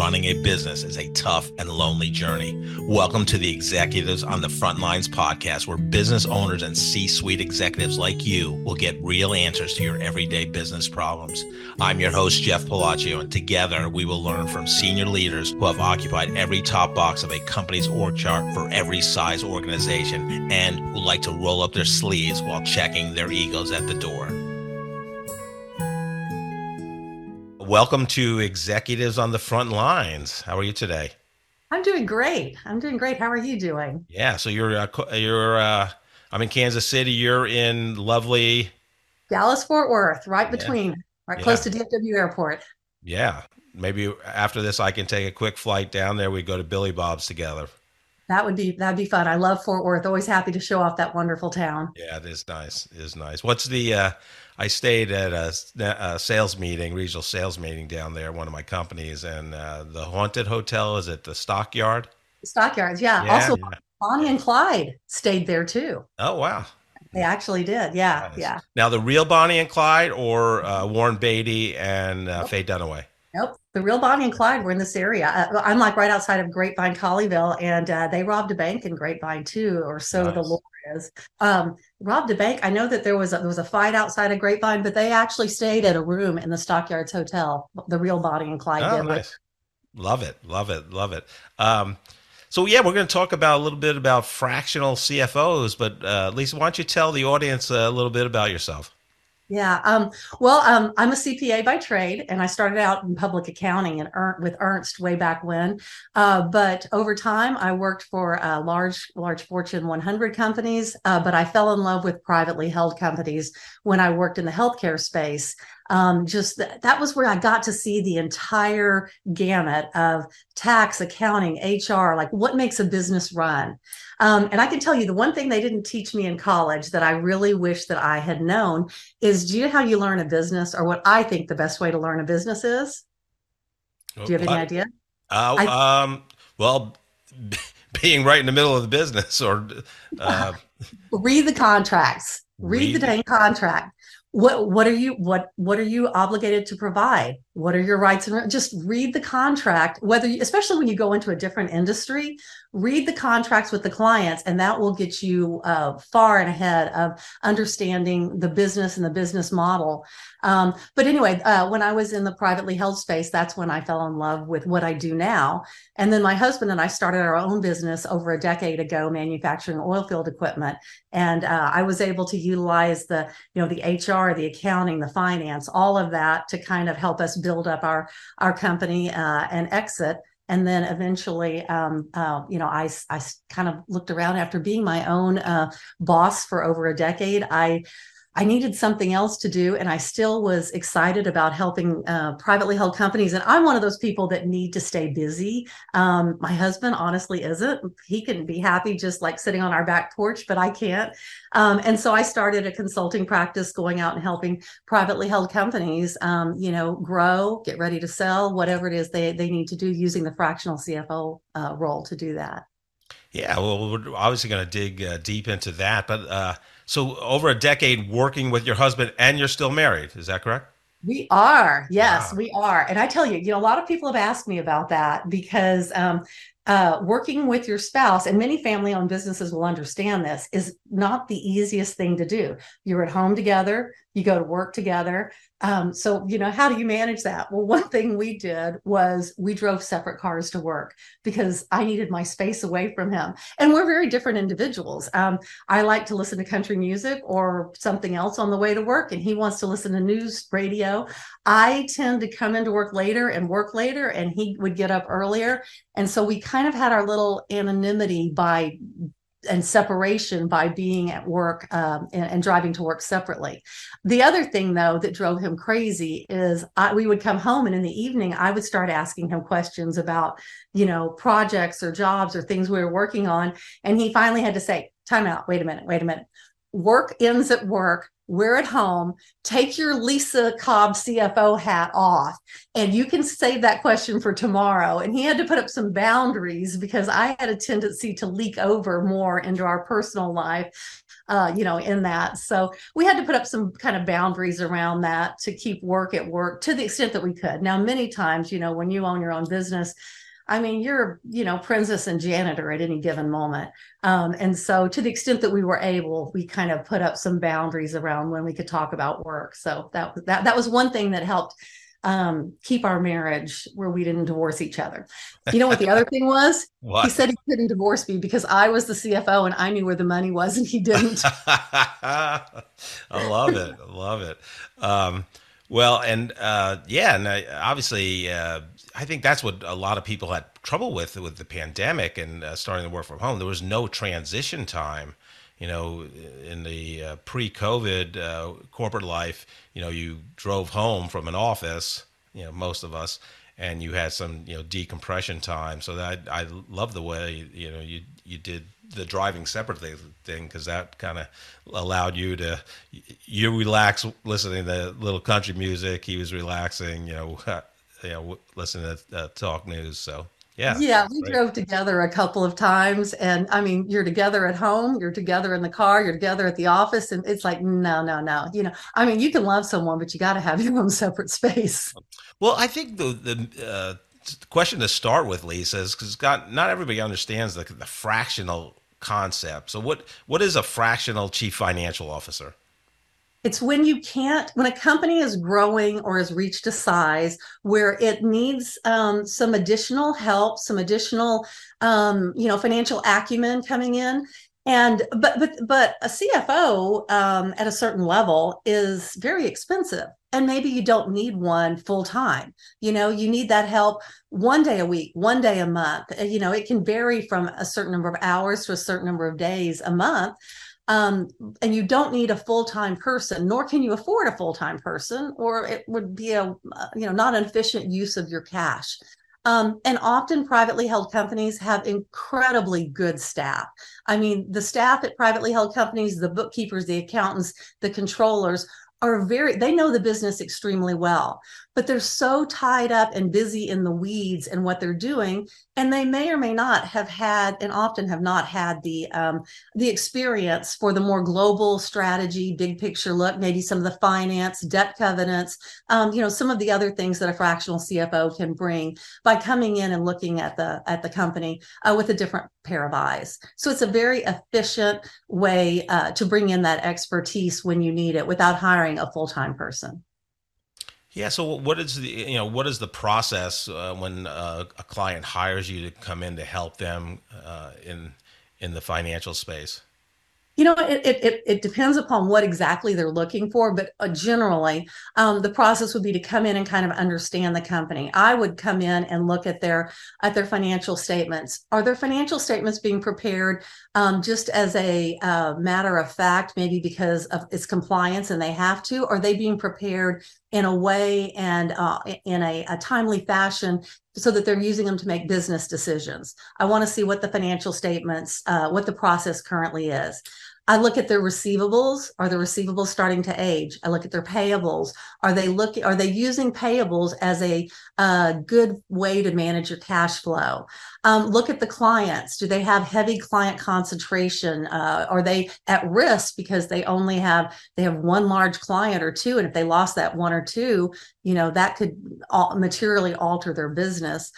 running a business is a tough and lonely journey. Welcome to the Executives on the Front Lines podcast, where business owners and C suite executives like you will get real answers to your everyday business problems. I'm your host, Jeff Palaccio, and together we will learn from senior leaders who have occupied every top box of a company's org chart for every size organization and who like to roll up their sleeves while checking their egos at the door. Welcome to Executives on the Front Lines. How are you today? I'm doing great. I'm doing great. How are you doing? Yeah, so you're uh, you're uh, I'm in Kansas City. You're in lovely Dallas Fort Worth, right between, yeah. right yeah. close to DFW Airport. Yeah, maybe after this, I can take a quick flight down there. We go to Billy Bob's together. That would be that'd be fun. I love Fort Worth. Always happy to show off that wonderful town. Yeah, it is nice. It is nice. What's the uh, I stayed at a, a, sales meeting, regional sales meeting down there, one of my companies, and uh, the haunted hotel is at the Stockyard. Stockyards, yeah. yeah also, yeah. Bonnie and Clyde stayed there too. Oh wow! They actually did, yeah, nice. yeah. Now the real Bonnie and Clyde, or uh, Warren Beatty and uh. Faye Dunaway. Nope, the real Bonnie and Clyde were in this area. Uh, I'm like right outside of Grapevine, Colleyville, and uh, they robbed a bank in Grapevine too, or so nice. the lore is. Um, robbed a bank. I know that there was a, there was a fight outside of Grapevine, but they actually stayed at a room in the Stockyards Hotel. The real Bonnie and Clyde. Oh, nice. Love it, love it, love it. Um, so yeah, we're going to talk about a little bit about fractional CFOs, but uh, Lisa, why don't you tell the audience a little bit about yourself? Yeah. Um, well, um, I'm a CPA by trade, and I started out in public accounting and with Ernst way back when. Uh, but over time, I worked for uh, large, large Fortune 100 companies. Uh, but I fell in love with privately held companies when I worked in the healthcare space um, just th- that was where I got to see the entire gamut of tax, accounting, HR, like what makes a business run. Um, and I can tell you the one thing they didn't teach me in college that I really wish that I had known is do you know how you learn a business or what I think the best way to learn a business is? Do you have any idea? Uh, I, um, well, being right in the middle of the business or uh, read the contracts, read, read the dang contract what what are you what what are you obligated to provide what are your rights and just read the contract whether you, especially when you go into a different industry read the contracts with the clients and that will get you uh, far and ahead of understanding the business and the business model. Um, but anyway uh, when i was in the privately held space that's when i fell in love with what i do now. And then my husband and i started our own business over a decade ago manufacturing oil field equipment. And uh, i was able to utilize the you know the hr the accounting the finance all of that to kind of help us build up our our company uh, and exit. And then eventually um, uh, you know I, I kind of looked around after being my own uh, boss for over a decade. I I needed something else to do, and I still was excited about helping uh, privately held companies. And I'm one of those people that need to stay busy. Um, my husband honestly isn't. He can be happy just like sitting on our back porch, but I can't. Um, and so I started a consulting practice, going out and helping privately held companies, um, you know, grow, get ready to sell, whatever it is they they need to do, using the fractional CFO uh, role to do that. Yeah, well, we're obviously going to dig uh, deep into that, but uh, so over a decade working with your husband and you're still married. Is that correct? We are. Yes, wow. we are. And I tell you, you know, a lot of people have asked me about that because um, uh, working with your spouse, and many family owned businesses will understand this, is not the easiest thing to do. You're at home together, you go to work together. Um, so, you know, how do you manage that? Well, one thing we did was we drove separate cars to work because I needed my space away from him. And we're very different individuals. Um, I like to listen to country music or something else on the way to work, and he wants to listen to news radio. I tend to come into work later and work later, and he would get up earlier. And so we kind of had our little anonymity by and separation by being at work um, and, and, driving to work separately. The other thing, though, that drove him crazy is I, we would come home and in the evening I would start asking him questions about, you know, projects or jobs or things we were working on, and he finally had to say, "Time out. Wait a minute. Wait a minute. Work ends at work we're at home, take your Lisa Cobb CFO hat off, and you can save that question for tomorrow. And he had to put up some boundaries because I had a tendency to leak over more into our personal life. uh, you know, in that. So we had to put up some kind of boundaries around that to keep work at work to the extent that we could. Now, many times, you know, when you own your own business, I mean, you're, you know, princess and janitor at any given moment. Um, and so, to the extent that we were able, we kind of put up some boundaries around when we could talk about work. So that that that was one thing that helped um, keep our marriage where we didn't divorce each other. You know what the other thing was? What? He said he couldn't divorce me because I was the CFO and I knew where the money was and he didn't. I love it. I love it. Um, well, and uh, yeah, and I, obviously, uh, I think that's what a lot of people had trouble with with the pandemic and uh, starting to work from home. There was no transition time. You know, in the uh, pre-COVID uh, corporate life, you know, you drove home from an office. You know, most of us, and you had some you know decompression time. So that I love the way you know you you did the driving separately thing because that kind of allowed you to you relax listening to little country music. He was relaxing, you know, you know, listening to uh, talk news. So yeah, yeah, we great. drove together a couple of times, and I mean, you're together at home, you're together in the car, you're together at the office, and it's like, no, no, no. You know, I mean, you can love someone, but you got to have your own separate space. Well, I think the the uh, question to start with, Lisa, is because not everybody understands the, the fractional concept. So, what what is a fractional chief financial officer? It's when you can't, when a company is growing or has reached a size where it needs um, some additional help, some additional, um, you know, financial acumen coming in. And but but but a CFO um, at a certain level is very expensive, and maybe you don't need one full time. You know, you need that help one day a week, one day a month. You know, it can vary from a certain number of hours to a certain number of days a month um, and you don't need a full-time person nor can you afford a full-time person or it would be a you know not an efficient use of your cash. Um, and often privately held companies have incredibly good staff. I mean the staff at privately held companies the bookkeepers the accountants the controllers are very they know the business extremely well but they're so tied up and busy in the weeds and what they're doing and they may or may not have had and often have not had the um, the experience for the more global strategy big picture look maybe some of the finance debt covenants um, you know some of the other things that a fractional cfo can bring by coming in and looking at the at the company uh, with a different pair of eyes so it's a very efficient way uh, to bring in that expertise when you need it without hiring a full-time person yeah. So, what is the you know what is the process uh, when uh, a client hires you to come in to help them uh, in in the financial space? You know, it, it, it depends upon what exactly they're looking for, but uh, generally, um, the process would be to come in and kind of understand the company. I would come in and look at their at their financial statements. Are their financial statements being prepared um, just as a uh, matter of fact, maybe because of its compliance and they have to? Are they being prepared in a way and uh, in a, a timely fashion so that they're using them to make business decisions. I want to see what the financial statements, uh, what the process currently is. I look at their receivables. Are the receivables starting to age? I look at their payables. Are they looking? Are they using payables as a uh, good way to manage your cash flow? Um, look at the clients. Do they have heavy client concentration? Uh, are they at risk because they only have they have one large client or two, and if they lost that one or two, you know that could materially alter their business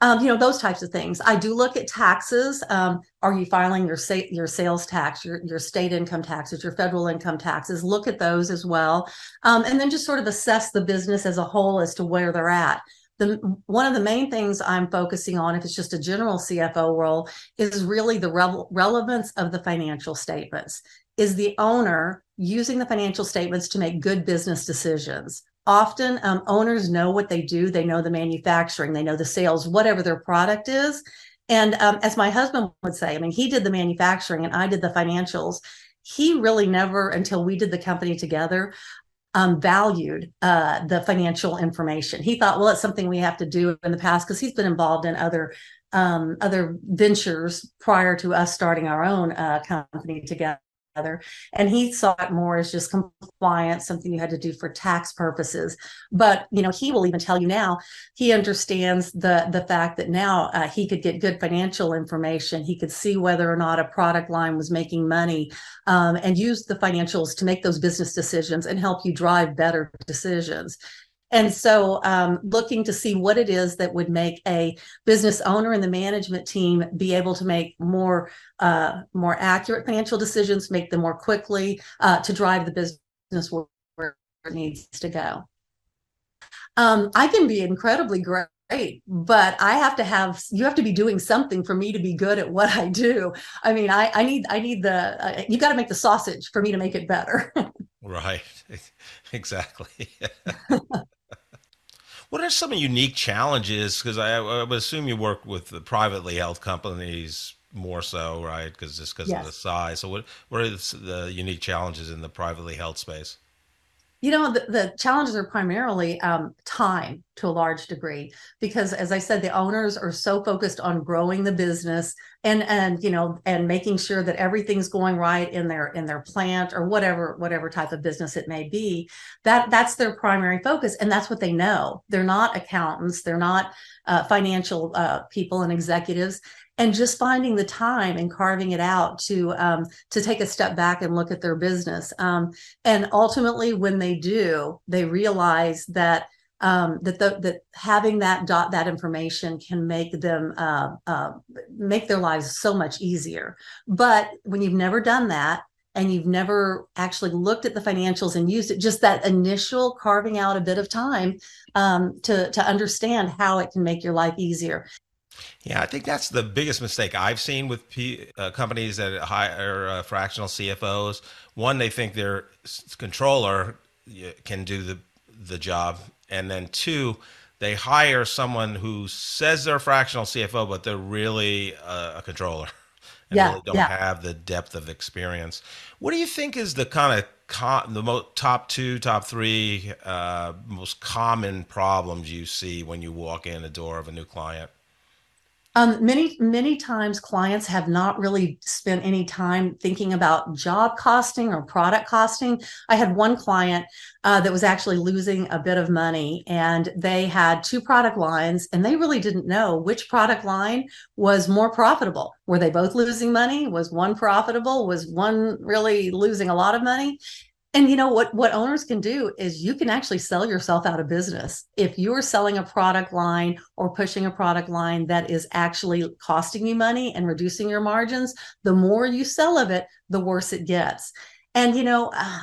um, you know those types of things. I do look at taxes. Um, are you filing your sa- your sales tax your, your state income taxes your federal income taxes? Look at those as well. Um, and then just sort of assess the business as a whole as to where they're at. The one of the main things i'm focusing on if it's just a general cfo role is really the re- relevance of the financial statements. Is the owner using the financial statements to make good business decisions often um, owners know what they do. They know the manufacturing. They know the sales whatever their product is. And um, as my husband would say i mean he did the manufacturing and i did the financials. He really never until we did the company together um, valued uh, the financial information. He thought well it's something we have to do in the past because he's been involved in other um, other ventures prior to us starting our own uh, company together and he saw it more as just compliance something you had to do for tax purposes. But you know he will even tell you now he understands the the fact that now uh, he could get good financial information. He could see whether or not a product line was making money um, and use the financials to make those business decisions and help you drive better decisions and so, um, looking to see what it is that would make a business owner and the management team be able to make more uh, more accurate financial decisions, make them more quickly uh, to drive the business where it needs to go. Um, I can be incredibly great but i have to have you have to be doing something for me to be good at what i do. I mean i, I need i need the uh, you got to make the sausage for me to make it better. Right. Exactly what are some unique challenges? Because I, I, would assume you work with the privately held companies more so, right? Because just because yes. of the size. So what what are the unique challenges in the privately held space? You know, the, the challenges are primarily um, time to a large degree, because as I said, the owners are so focused on growing the business and and you know and making sure that everything's going right in their in their plant or whatever whatever type of business it may be. That that's their primary focus, and that's what they know. They're not accountants, they're not uh, financial uh, people and executives, and just finding the time and carving it out to um, to take a step back and look at their business. Um, and ultimately when they do they realize that um, that the, that having that dot that information can make them uh, uh, make their lives so much easier. But when you've never done that and you've never actually looked at the financials and used it just that initial carving out a bit of time um, to to understand how it can make your life easier yeah, I think that's the biggest mistake I've seen with P, uh, companies that hire uh, fractional CFOs. One, they think their controller can do the the job, and then two, they hire someone who says they're a fractional CFO, but they're really a, a controller and yeah, really don't yeah. have the depth of experience. What do you think is the kind of com- the mo- top two, top three uh, most common problems you see when you walk in the door of a new client? Um, many, many times clients have not really spent any time thinking about job costing or product costing. I had one client uh, that was actually losing a bit of money and they had two product lines and they really didn't know which product line was more profitable. Were they both losing money? Was one profitable? Was one really losing a lot of money? And you know what what owners can do is you can actually sell yourself out of business. If you're selling a product line or pushing a product line that is actually costing you money and reducing your margins the more you sell of it the worse it gets. And you know uh,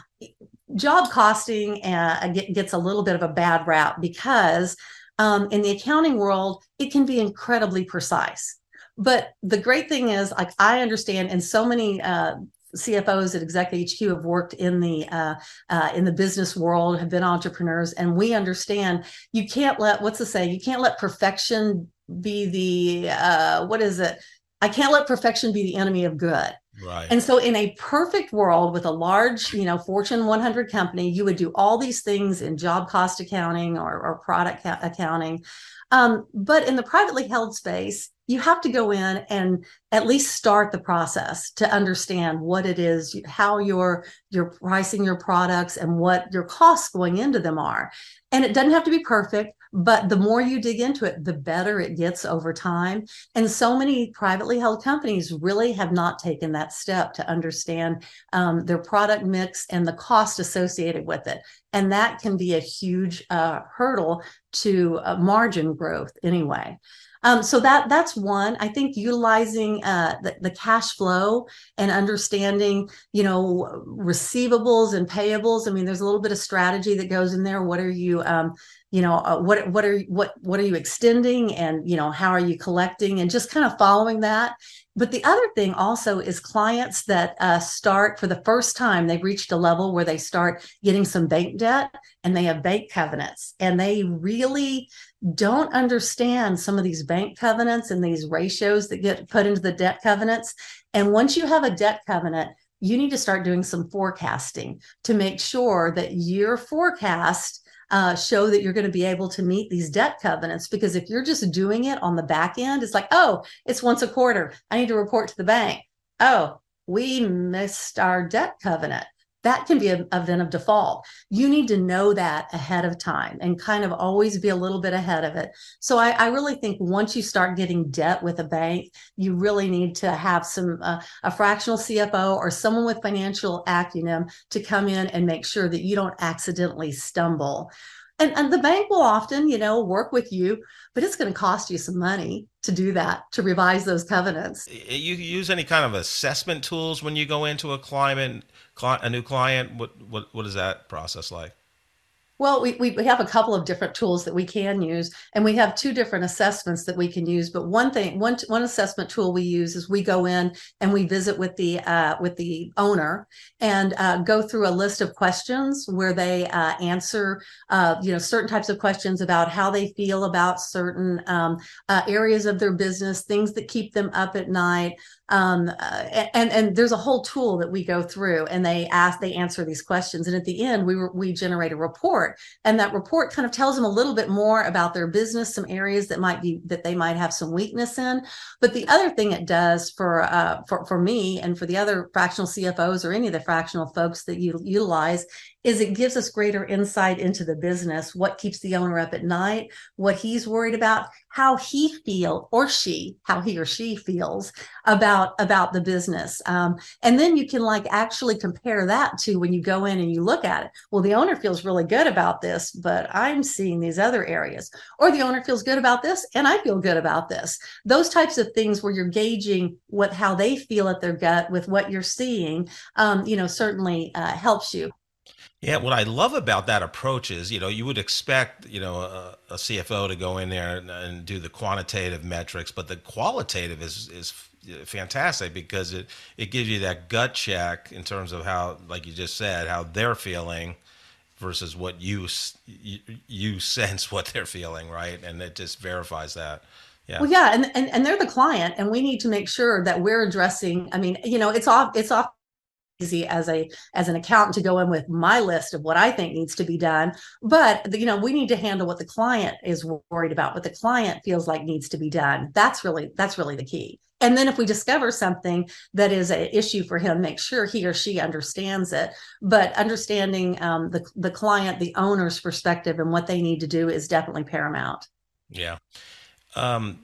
job costing uh, gets a little bit of a bad rap because um, in the accounting world it can be incredibly precise. But the great thing is like i understand and so many uh, CFOs at Exec HQ have worked in the uh, uh, in the business world, have been entrepreneurs, and we understand you can't let what's the say? You can't let perfection be the uh, what is it? I can't let perfection be the enemy of good. Right. And so, in a perfect world with a large, you know, Fortune 100 company, you would do all these things in job cost accounting or, or product ca- accounting. Um, but in the privately held space, you have to go in and at least start the process to understand what it is how you're you're pricing your products and what your costs going into them are and it doesn't have to be perfect but the more you dig into it the better it gets over time and so many privately held companies really have not taken that step to understand um, their product mix and the cost associated with it and that can be a huge uh, hurdle to uh, margin growth anyway um, so that that's one. I think utilizing uh, the, the cash flow and understanding, you know, receivables and payables. I mean, there's a little bit of strategy that goes in there. What are you, um, you know, uh, what what are what what are you extending, and you know, how are you collecting, and just kind of following that. But the other thing also is clients that uh, start for the first time, they've reached a level where they start getting some bank debt and they have bank covenants and they really don't understand some of these bank covenants and these ratios that get put into the debt covenants. And once you have a debt covenant, you need to start doing some forecasting to make sure that your forecast uh, show that you're going to be able to meet these debt covenants. Because if you're just doing it on the back end, it's like, oh, it's once a quarter. I need to report to the bank. Oh, we missed our debt covenant that can be an event of default. You need to know that ahead of time and kind of always be a little bit ahead of it. So I, I really think once you start getting debt with a bank, you really need to have some uh, a fractional CFO or someone with financial acumen to come in and make sure that you don't accidentally stumble. And, and the bank will often, you know, work with you, but it's going to cost you some money to do that, to revise those covenants. You use any kind of assessment tools when you go into a client a new client? What what what is that process like? Well, we, we have a couple of different tools that we can use, and we have two different assessments that we can use. But one thing, one one assessment tool we use is we go in and we visit with the uh, with the owner and uh, go through a list of questions where they uh, answer, uh, you know, certain types of questions about how they feel about certain um, uh, areas of their business, things that keep them up at night, um, uh, and and there's a whole tool that we go through and they ask they answer these questions and at the end we we generate a report and that report kind of tells them a little bit more about their business some areas that might be that they might have some weakness in. But the other thing it does for uh, for for me and for the other fractional CFOs or any of the fractional folks that you utilize is it gives us greater insight into the business, what keeps the owner up at night, what he's worried about, how he feel or she, how he or she feels about about the business. Um, and then you can like actually compare that to when you go in and you look at it. Well, the owner feels really good about this, but I'm seeing these other areas. Or the owner feels good about this and I feel good about this. Those types of things where you're gauging what how they feel at their gut with what you're seeing, um, you know, certainly uh, helps you. Yeah, what I love about that approach is, you know, you would expect, you know, a, a CFO to go in there and, and, do the quantitative metrics, but the qualitative is is fantastic because it it gives you that gut check in terms of how, like you just said, how they're feeling versus what you you, you sense what they're feeling, right? And it just verifies that. Yeah. Well, yeah, and, and and they're the client, and we need to make sure that we're addressing. I mean, you know, it's off. It's off easy as a as an accountant to go in with my list of what I think needs to be done. But you know, we need to handle what the client is worried about, what the client feels like needs to be done. That's really that's really the key. And then if we discover something that is an issue for him, make sure he or she understands it. But understanding um, the the client, the owner's perspective, and what they need to do is definitely paramount. Yeah. Um,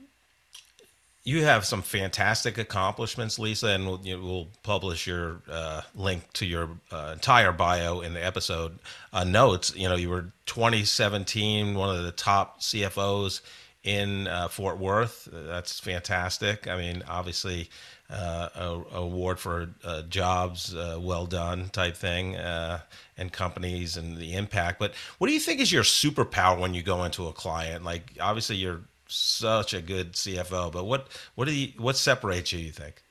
you have some fantastic accomplishments, Lisa, and we'll, you know, we'll publish your uh, link to your uh, entire bio in the episode uh, notes. You know, you were 2017 one of the top CFOs in uh, Fort Worth. That's fantastic. I mean, obviously, uh, a, a, award for uh, jobs well done type thing, and companies and the impact. But what do you think is your superpower when you go into a client? Like, obviously, you're such a good CFO. But what what do you what separates you? You think?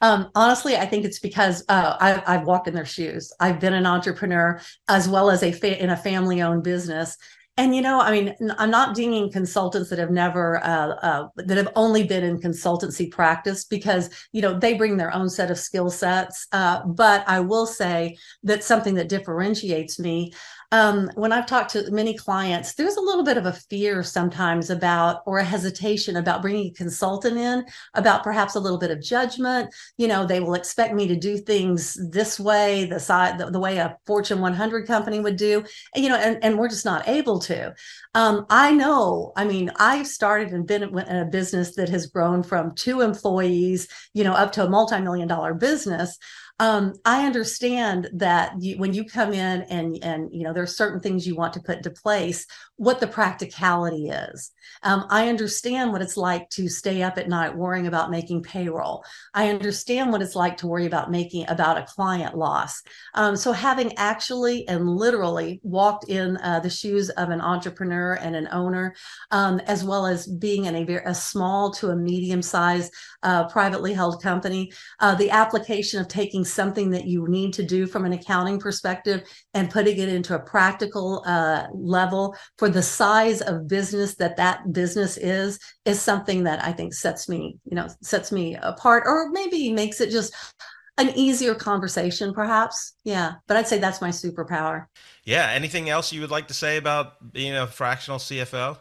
Um, honestly, I think it's because uh, I, have walked in their shoes. I've been an entrepreneur as well as a fa- in a family-owned business, and you know, I mean, I'm not dinging consultants that have never uh, uh, that have only been in consultancy practice because you know they bring their own set of skill sets. Uh, but I will say that something that differentiates me um, when I've talked to many clients, there's a little bit of a fear sometimes about, or a hesitation about bringing a consultant in, about perhaps a little bit of judgment. You know, they will expect me to do things this way, the side, the, the way a Fortune 100 company would do, you know, and, and we're just not able to. Um, I know, I mean, I've started and been in a business that has grown from two employees, you know, up to a multi-million dollar business um, I understand that you, when you come in and and you know there are certain things you want to put into place, what the practicality is. Um, I understand what it's like to stay up at night worrying about making payroll. I understand what it's like to worry about making about a client loss. Um, so having actually and literally walked in uh, the shoes of an entrepreneur and an owner, um, as well as being in a very a small to a medium sized uh, privately held company, uh, the application of taking something that you need to do from an accounting perspective and putting it into a practical uh, level for the size of business that that business is is something that I think sets me, you know, sets me apart, or maybe makes it just an easier conversation, perhaps. Yeah, but I'd say that's my superpower. Yeah. Anything else you would like to say about being a fractional CFO?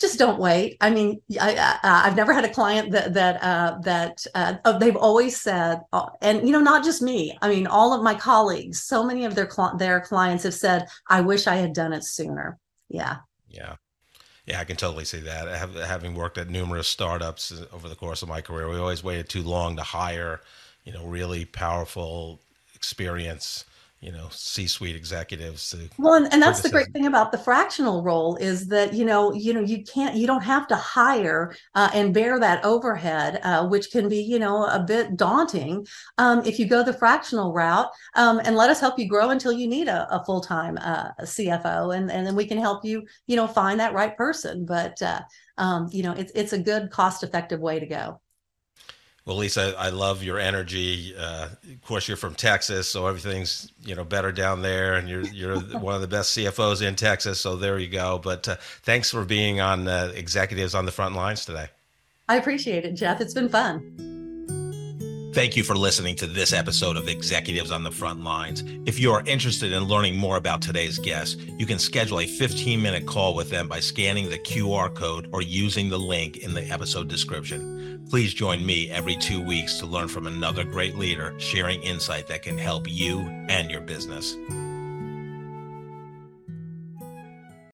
Just don't wait. I mean, I, have never had a client that that uh, that uh, they've always said, uh, and you know, not just me. I mean, all of my colleagues, so many of their their clients have said, "I wish I had done it sooner." Yeah. Yeah. Yeah, I can totally see that. Have, having worked at numerous startups over the course of my career, we always waited too long to hire, you know, really powerful experience you know c-suite executives well and, and that's the great thing about the fractional role is that you know you know you can't you don't have to hire uh, and bear that overhead uh, which can be you know a bit daunting um, if you go the fractional route um, and let us help you grow until you need a, a full-time uh, cfo and, and then we can help you you know find that right person but uh, um, you know it's, it's a good cost effective way to go well, Lisa, I love your energy. Uh, of course, you're from Texas, so everything's you know better down there, and you're you're one of the best CFOs in Texas. So there you go. But uh, thanks for being on uh, Executives on the Front Lines today. I appreciate it, Jeff. It's been fun. Thank you for listening to this episode of Executives on the Front Lines. If you are interested in learning more about today's guest, you can schedule a 15 minute call with them by scanning the QR code or using the link in the episode description. Please join me every two weeks to learn from another great leader sharing insight that can help you and your business.